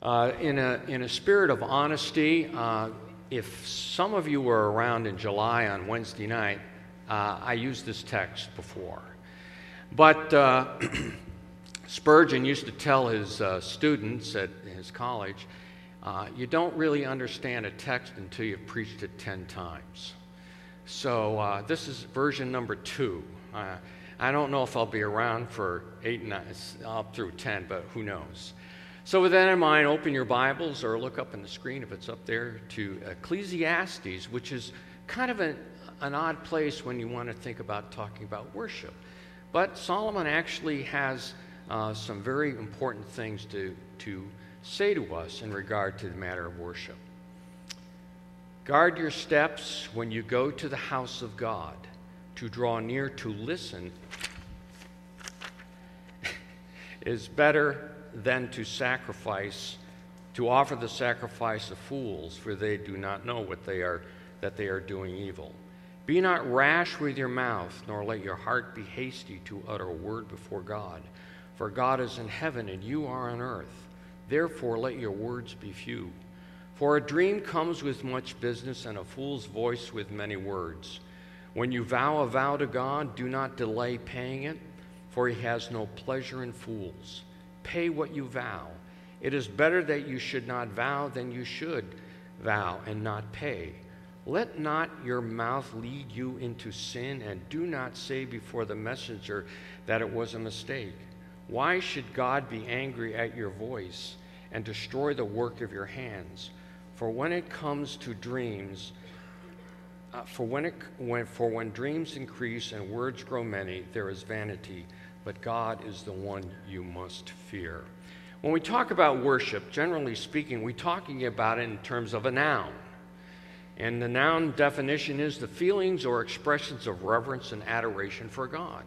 Uh, in, a, in a spirit of honesty, uh, if some of you were around in July on Wednesday night, uh, I used this text before. But uh, Spurgeon used to tell his uh, students at his college, you don't really understand a text until you've preached it 10 times. So this is version number two. I don't know if I'll be around for eight nine, up through 10, but who knows. So, with that in mind, open your Bibles or look up on the screen if it's up there to Ecclesiastes, which is kind of an, an odd place when you want to think about talking about worship. But Solomon actually has uh, some very important things to, to say to us in regard to the matter of worship. Guard your steps when you go to the house of God to draw near to listen is better than to sacrifice to offer the sacrifice of fools for they do not know what they are that they are doing evil be not rash with your mouth nor let your heart be hasty to utter a word before god for God is in heaven and you are on earth. Therefore, let your words be few. For a dream comes with much business, and a fool's voice with many words. When you vow a vow to God, do not delay paying it, for he has no pleasure in fools. Pay what you vow. It is better that you should not vow than you should vow and not pay. Let not your mouth lead you into sin, and do not say before the messenger that it was a mistake. Why should God be angry at your voice and destroy the work of your hands? For when it comes to dreams, uh, for, when it, when, for when dreams increase and words grow many, there is vanity, but God is the one you must fear. When we talk about worship, generally speaking, we're talking about it in terms of a noun. And the noun definition is the feelings or expressions of reverence and adoration for God.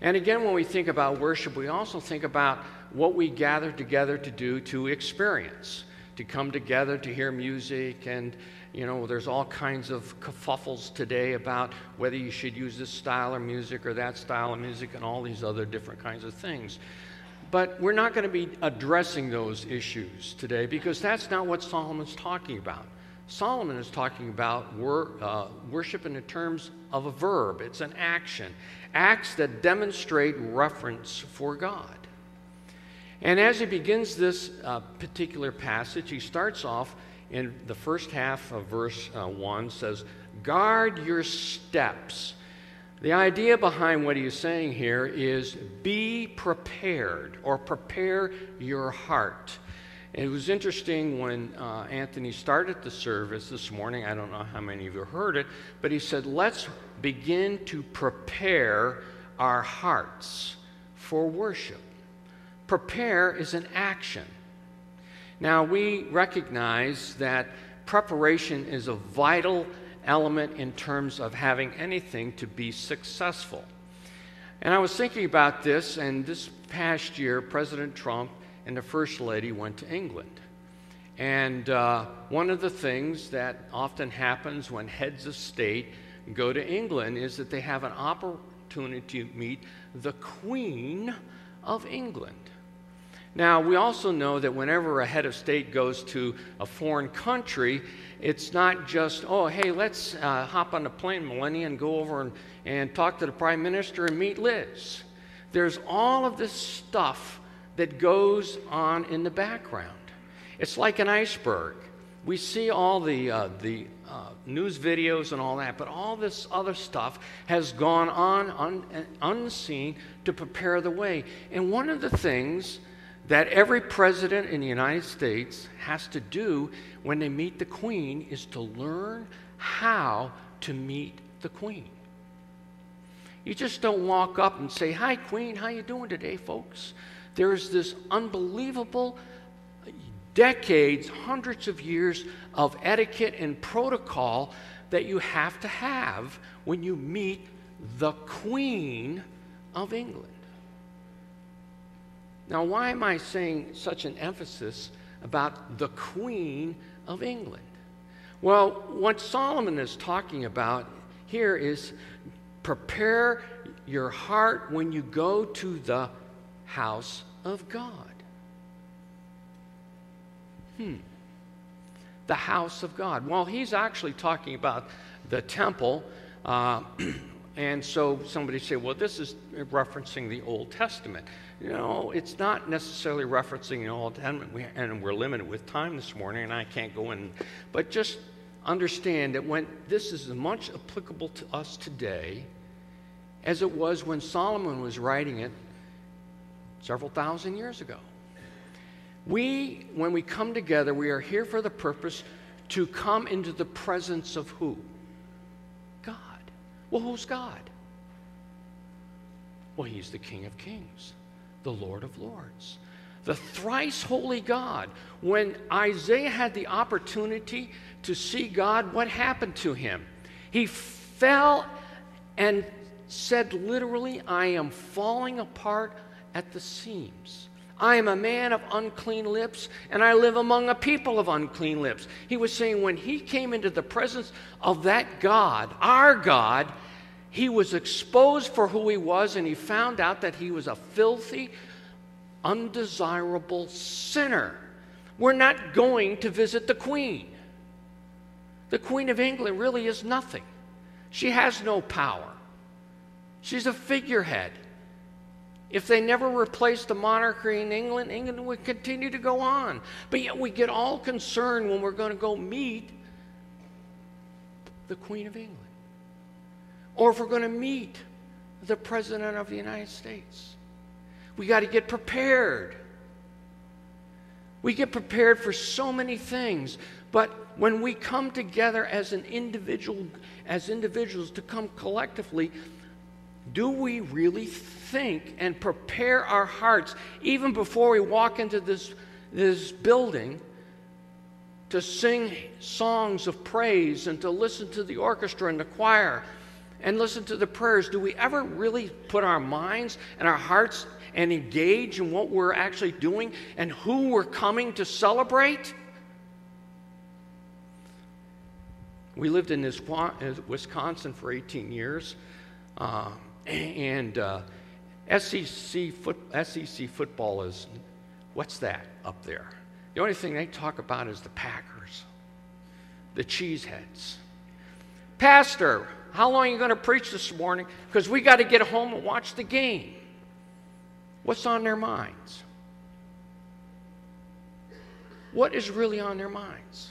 And again, when we think about worship, we also think about what we gather together to do to experience, to come together to hear music. And, you know, there's all kinds of kerfuffles today about whether you should use this style of music or that style of music and all these other different kinds of things. But we're not going to be addressing those issues today because that's not what Solomon's talking about. Solomon is talking about wor- uh, worship in the terms of a verb, it's an action acts that demonstrate reference for God. And as he begins this uh, particular passage, he starts off in the first half of verse uh, 1 says, Guard your steps. The idea behind what he is saying here is be prepared or prepare your heart. it was interesting when uh, Anthony started the service this morning. I don't know how many of you heard it, but he said, Let's begin to prepare our hearts for worship. Prepare is an action. Now, we recognize that preparation is a vital element in terms of having anything to be successful. And I was thinking about this, and this past year, President Trump and the First Lady went to England. And uh, one of the things that often happens when heads of state go to England is that they have an opportunity to meet the Queen of England. Now, we also know that whenever a head of state goes to a foreign country, it's not just, oh, hey, let's uh, hop on the plane, Melania, and go over and, and talk to the prime minister and meet Liz. There's all of this stuff that goes on in the background. It's like an iceberg. We see all the, uh, the uh, news videos and all that, but all this other stuff has gone on un- unseen to prepare the way. And one of the things that every president in the United States has to do when they meet the Queen is to learn how to meet the Queen. You just don't walk up and say, "Hi, Queen, how you doing today, folks?" There's this unbelievable decades, hundreds of years of etiquette and protocol that you have to have when you meet the Queen of England. Now, why am I saying such an emphasis about the Queen of England? Well, what Solomon is talking about here is prepare your heart when you go to the house of God. Hmm. The house of God. Well, he's actually talking about the temple. Uh, and so somebody say, well, this is referencing the Old Testament. You know, it's not necessarily referencing the Old Testament, we, and we're limited with time this morning, and I can't go in. But just understand that when this is as much applicable to us today as it was when Solomon was writing it several thousand years ago. We, when we come together, we are here for the purpose to come into the presence of who? Well, who's God? Well, He's the King of Kings, the Lord of Lords, the thrice holy God. When Isaiah had the opportunity to see God, what happened to him? He fell and said literally, I am falling apart at the seams. I am a man of unclean lips, and I live among a people of unclean lips. He was saying when he came into the presence of that God, our God, he was exposed for who he was, and he found out that he was a filthy, undesirable sinner. We're not going to visit the Queen. The Queen of England really is nothing. She has no power. She's a figurehead. If they never replaced the monarchy in England, England would continue to go on. But yet we get all concerned when we're going to go meet the Queen of England. Or if we're going to meet the President of the United States. We got to get prepared. We get prepared for so many things, but when we come together as an individual, as individuals to come collectively, do we really think and prepare our hearts even before we walk into this, this building to sing songs of praise and to listen to the orchestra and the choir and listen to the prayers? Do we ever really put our minds and our hearts and engage in what we're actually doing and who we're coming to celebrate? We lived in this Wisconsin for 18 years. Uh, and uh, SEC, foot, SEC football is what's that up there? The only thing they talk about is the Packers, the cheeseheads. Pastor, how long are you going to preach this morning? Because we got to get home and watch the game. What's on their minds? What is really on their minds?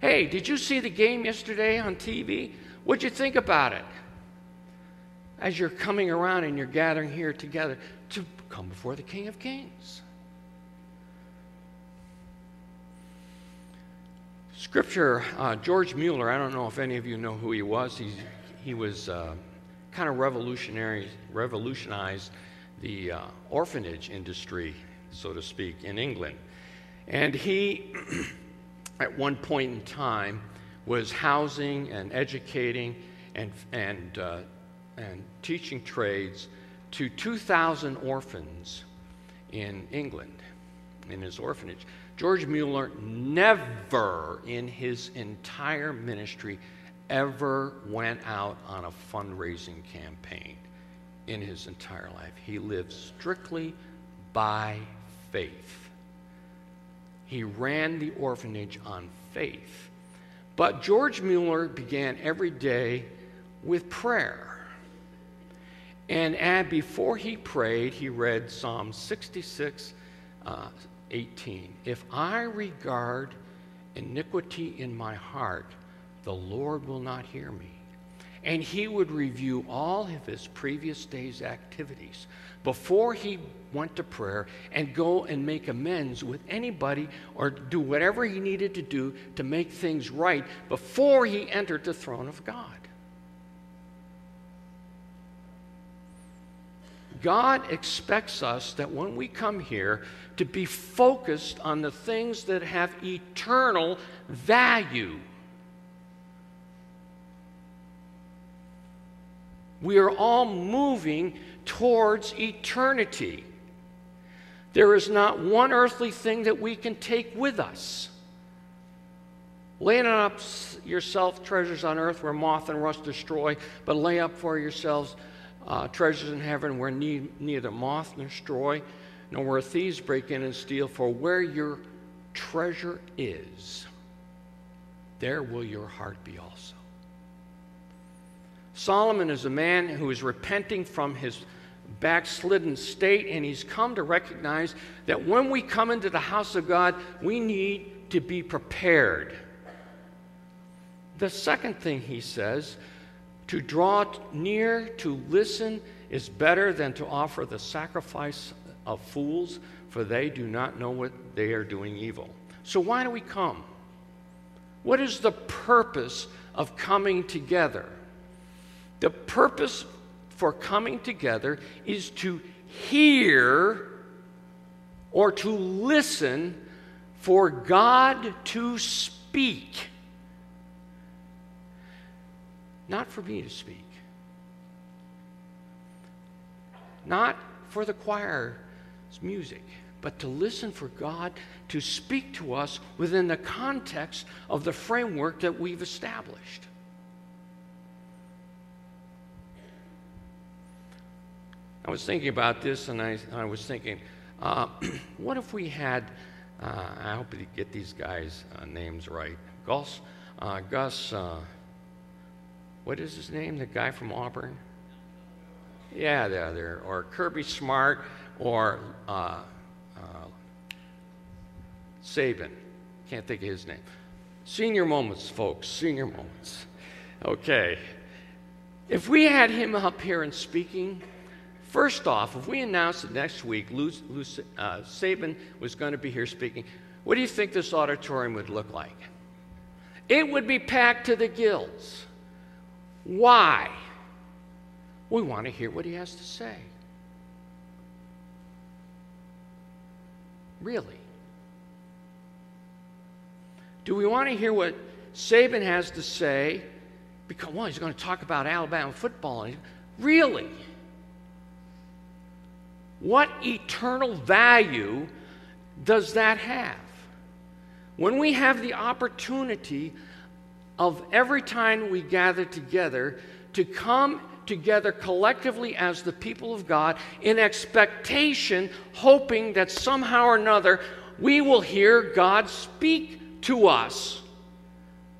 Hey, did you see the game yesterday on TV? What'd you think about it? As you're coming around and you're gathering here together to come before the King of Kings. Scripture, uh, George Mueller, I don't know if any of you know who he was. He's, he was uh, kind of revolutionary, revolutionized the uh, orphanage industry, so to speak, in England. And he, at one point in time, was housing and educating and, and uh, and teaching trades to 2,000 orphans in England in his orphanage. George Mueller never in his entire ministry ever went out on a fundraising campaign in his entire life. He lived strictly by faith. He ran the orphanage on faith. But George Mueller began every day with prayer. And, and before he prayed, he read Psalm 66, uh, 18. If I regard iniquity in my heart, the Lord will not hear me. And he would review all of his previous day's activities before he went to prayer and go and make amends with anybody or do whatever he needed to do to make things right before he entered the throne of God. God expects us that when we come here to be focused on the things that have eternal value. We are all moving towards eternity. There is not one earthly thing that we can take with us. Laying up yourself treasures on earth where moth and rust destroy, but lay up for yourselves uh, treasures in heaven where neither moth nor destroy, nor where thieves break in and steal, for where your treasure is, there will your heart be also. Solomon is a man who is repenting from his backslidden state, and he's come to recognize that when we come into the house of God, we need to be prepared. The second thing he says to draw near, to listen, is better than to offer the sacrifice of fools, for they do not know what they are doing evil. So, why do we come? What is the purpose of coming together? The purpose for coming together is to hear or to listen for God to speak. Not for me to speak. Not for the choir's music, but to listen for God to speak to us within the context of the framework that we've established. I was thinking about this and I, I was thinking, uh, what if we had, uh, I hope you get these guys' uh, names right. Gus, uh, Gus uh, what is his name? The guy from Auburn? Yeah, there, there. Or Kirby Smart or uh, Saban. Can't think of his name. Senior moments, folks. Senior moments. Okay. If we had him up here and speaking, First off, if we announced that next week Lou, uh, Saban was going to be here speaking, what do you think this auditorium would look like? It would be packed to the gills. Why? We want to hear what he has to say. Really? Do we want to hear what Saban has to say? Because, well, he's going to talk about Alabama football. Really? What eternal value does that have? When we have the opportunity of every time we gather together to come together collectively as the people of God in expectation, hoping that somehow or another we will hear God speak to us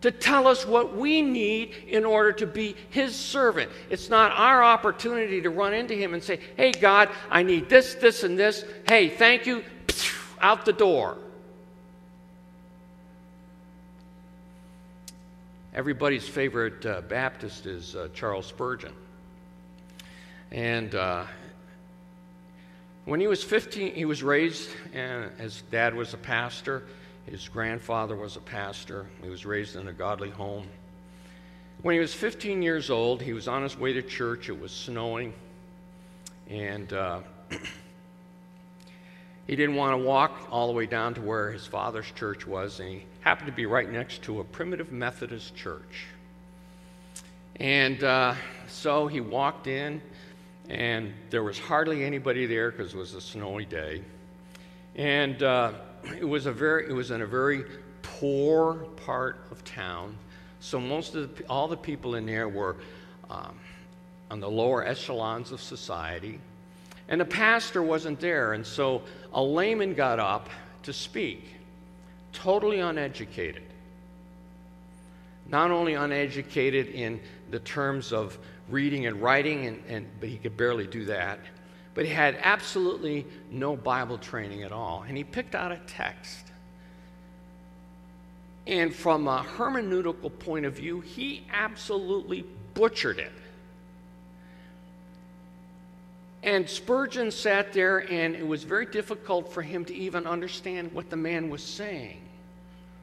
to tell us what we need in order to be His servant. It's not our opportunity to run into Him and say, Hey, God, I need this, this, and this. Hey, thank you. Out the door. Everybody's favorite uh, Baptist is uh, Charles Spurgeon. And uh, when he was 15, he was raised, and his dad was a pastor. His grandfather was a pastor. He was raised in a godly home. When he was 15 years old, he was on his way to church. It was snowing. And uh, he didn't want to walk all the way down to where his father's church was. And he happened to be right next to a primitive Methodist church. And uh, so he walked in, and there was hardly anybody there because it was a snowy day. And uh, it was a very it was in a very poor part of town. So most of the, all the people in there were um, on the lower echelons of society, and the pastor wasn't there. And so a layman got up to speak, totally uneducated. Not only uneducated in the terms of reading and writing, and, and, but he could barely do that but he had absolutely no Bible training at all. And he picked out a text. And from a hermeneutical point of view, he absolutely butchered it. And Spurgeon sat there, and it was very difficult for him to even understand what the man was saying.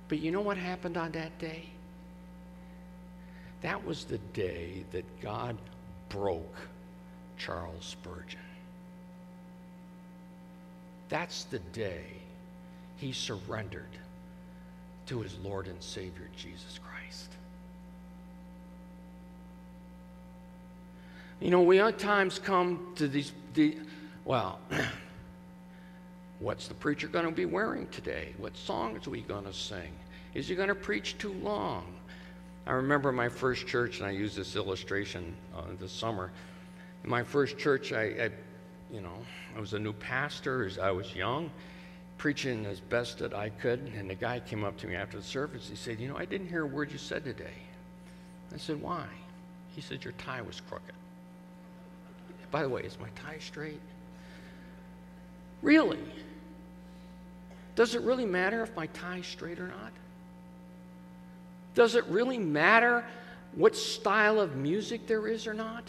But you know what happened on that day? That was the day that God broke Charles Spurgeon. That's the day he surrendered to his Lord and Savior, Jesus Christ. You know, we at times come to these, the, well, what's the preacher going to be wearing today? What songs are we going to sing? Is he going to preach too long? I remember my first church, and I used this illustration uh, this summer. In my first church, I, I you know, I was a new pastor, I was young, preaching as best that I could. And the guy came up to me after the service. He said, You know, I didn't hear a word you said today. I said, Why? He said, Your tie was crooked. By the way, is my tie straight? Really? Does it really matter if my tie's straight or not? Does it really matter what style of music there is or not?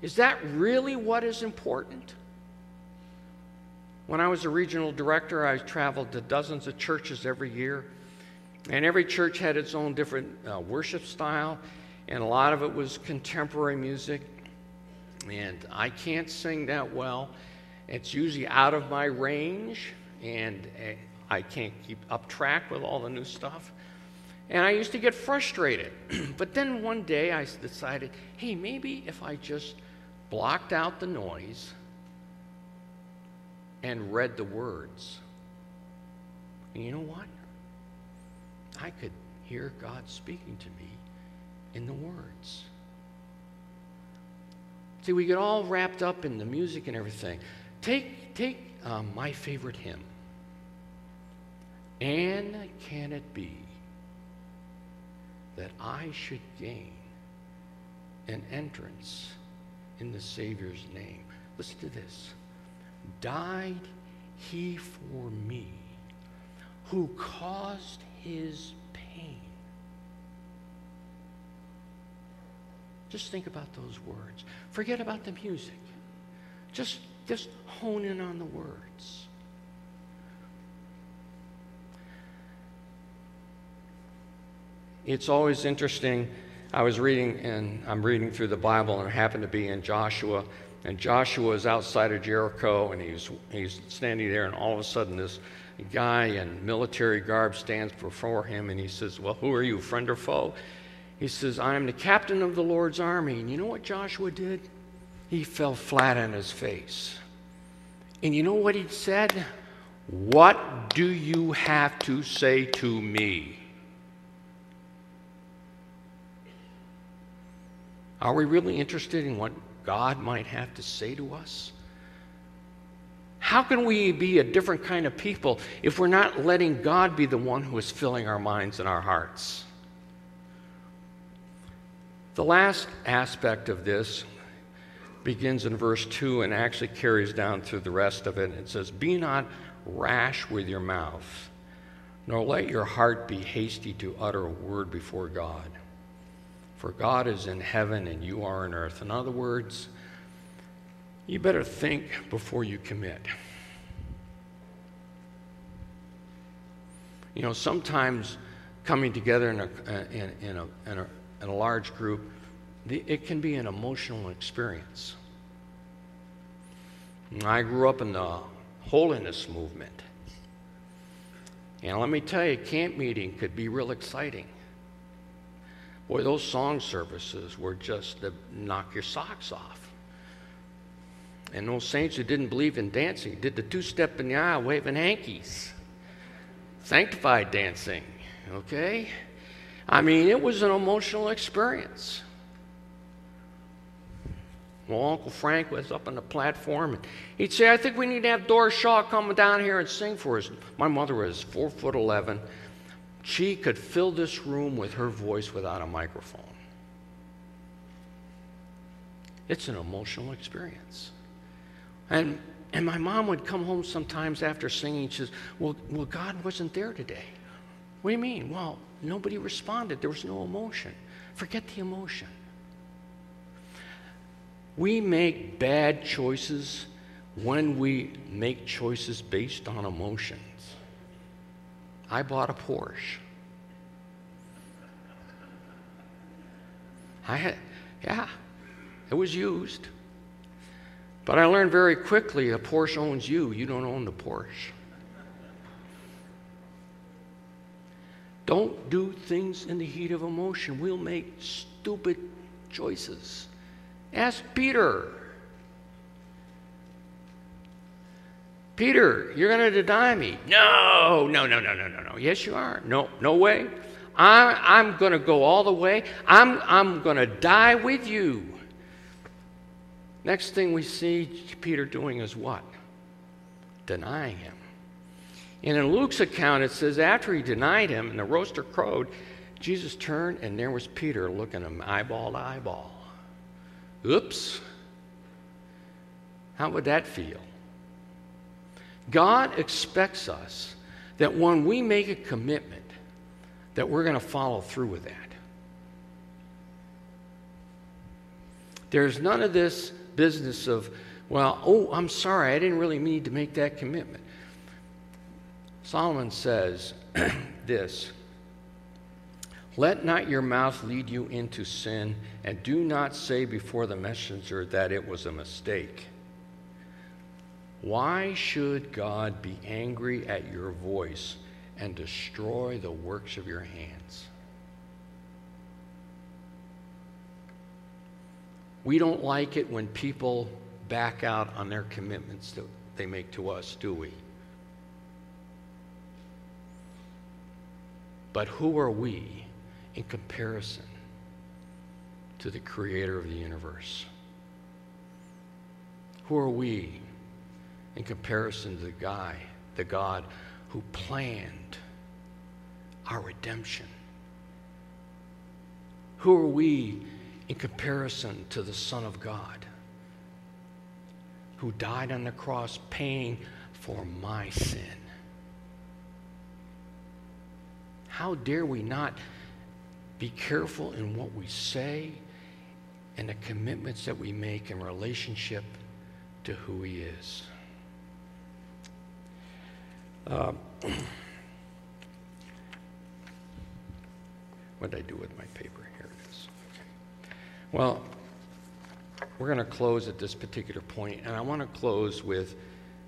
Is that really what is important? When I was a regional director, I traveled to dozens of churches every year, and every church had its own different uh, worship style, and a lot of it was contemporary music. And I can't sing that well. It's usually out of my range, and eh, I can't keep up track with all the new stuff. And I used to get frustrated. but then one day I decided hey, maybe if I just blocked out the noise and read the words, and you know what? I could hear God speaking to me in the words. See, we get all wrapped up in the music and everything. Take, take um, my favorite hymn. And can it be that I should gain an entrance in the Savior's name? Listen to this. Died he for me, who caused his pain Just think about those words. Forget about the music. Just, just hone in on the words. It's always interesting. I was reading, and I'm reading through the Bible, and I happened to be in Joshua. And Joshua is outside of Jericho, and he's, he's standing there, and all of a sudden, this guy in military garb stands before him, and he says, Well, who are you, friend or foe? He says, I am the captain of the Lord's army. And you know what Joshua did? He fell flat on his face. And you know what he said? What do you have to say to me? Are we really interested in what God might have to say to us? How can we be a different kind of people if we're not letting God be the one who is filling our minds and our hearts? The last aspect of this begins in verse 2 and actually carries down through the rest of it. It says, Be not rash with your mouth, nor let your heart be hasty to utter a word before God. For God is in heaven and you are on earth. In other words, you better think before you commit. You know, sometimes coming together in a, in, in a, in a in a large group, it can be an emotional experience. I grew up in the holiness movement. And let me tell you, camp meeting could be real exciting. Boy, those song services were just to knock your socks off. And those saints who didn't believe in dancing did the two step in the aisle waving hankies. Sanctified dancing, okay? I mean, it was an emotional experience. Well, Uncle Frank was up on the platform, and he'd say, "I think we need to have Doris Shaw come down here and sing for us." My mother was four foot eleven; she could fill this room with her voice without a microphone. It's an emotional experience, and and my mom would come home sometimes after singing. She says, "Well, well, God wasn't there today." What do you mean? Well, nobody responded. There was no emotion. Forget the emotion. We make bad choices when we make choices based on emotions. I bought a Porsche. I had, yeah, it was used. But I learned very quickly a Porsche owns you, you don't own the Porsche. Don't do things in the heat of emotion. We'll make stupid choices. Ask Peter. Peter, you're going to deny me. No, no, no, no, no, no, no. Yes, you are. No, no way. I, I'm going to go all the way. I'm, I'm going to die with you. Next thing we see Peter doing is what? Denying him. And in Luke's account, it says after he denied him and the rooster crowed, Jesus turned and there was Peter looking him eyeball to eyeball. Oops. How would that feel? God expects us that when we make a commitment, that we're going to follow through with that. There's none of this business of, well, oh, I'm sorry, I didn't really need to make that commitment. Solomon says this Let not your mouth lead you into sin, and do not say before the messenger that it was a mistake. Why should God be angry at your voice and destroy the works of your hands? We don't like it when people back out on their commitments that they make to us, do we? But who are we in comparison to the creator of the universe? Who are we in comparison to the guy, the God who planned our redemption? Who are we in comparison to the Son of God who died on the cross paying for my sin? How dare we not be careful in what we say and the commitments that we make in relationship to who He is? Uh, what did I do with my paper? Here it is. Okay. Well, we're going to close at this particular point, and I want to close with,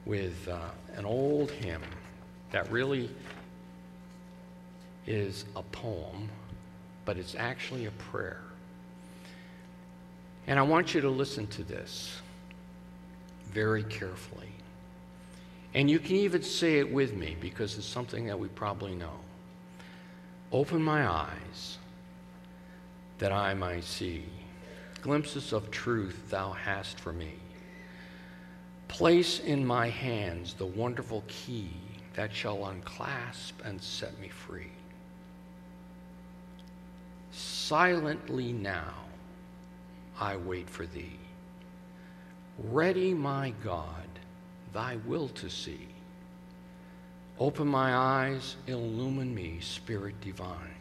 with uh, an old hymn that really is a poem, but it's actually a prayer. And I want you to listen to this very carefully. And you can even say it with me because it's something that we probably know. Open my eyes that I might see glimpses of truth thou hast for me. Place in my hands the wonderful key that shall unclasp and set me free. Silently now I wait for thee. Ready, my God, thy will to see. Open my eyes, illumine me, Spirit divine.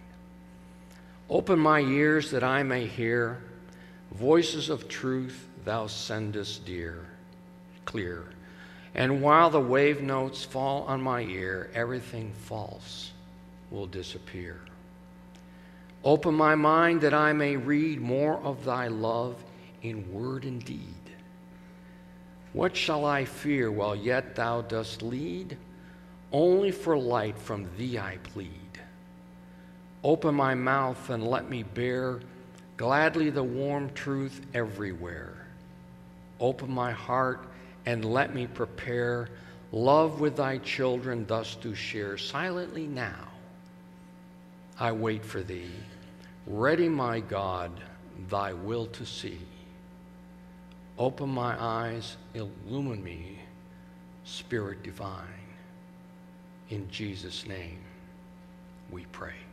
Open my ears that I may hear voices of truth thou sendest dear, clear. And while the wave notes fall on my ear, everything false will disappear. Open my mind that I may read more of thy love in word and deed. What shall I fear while yet thou dost lead? Only for light from thee I plead. Open my mouth and let me bear gladly the warm truth everywhere. Open my heart and let me prepare love with thy children thus to share silently now. I wait for thee. Ready, my God, thy will to see. Open my eyes, illumine me, Spirit divine. In Jesus' name we pray.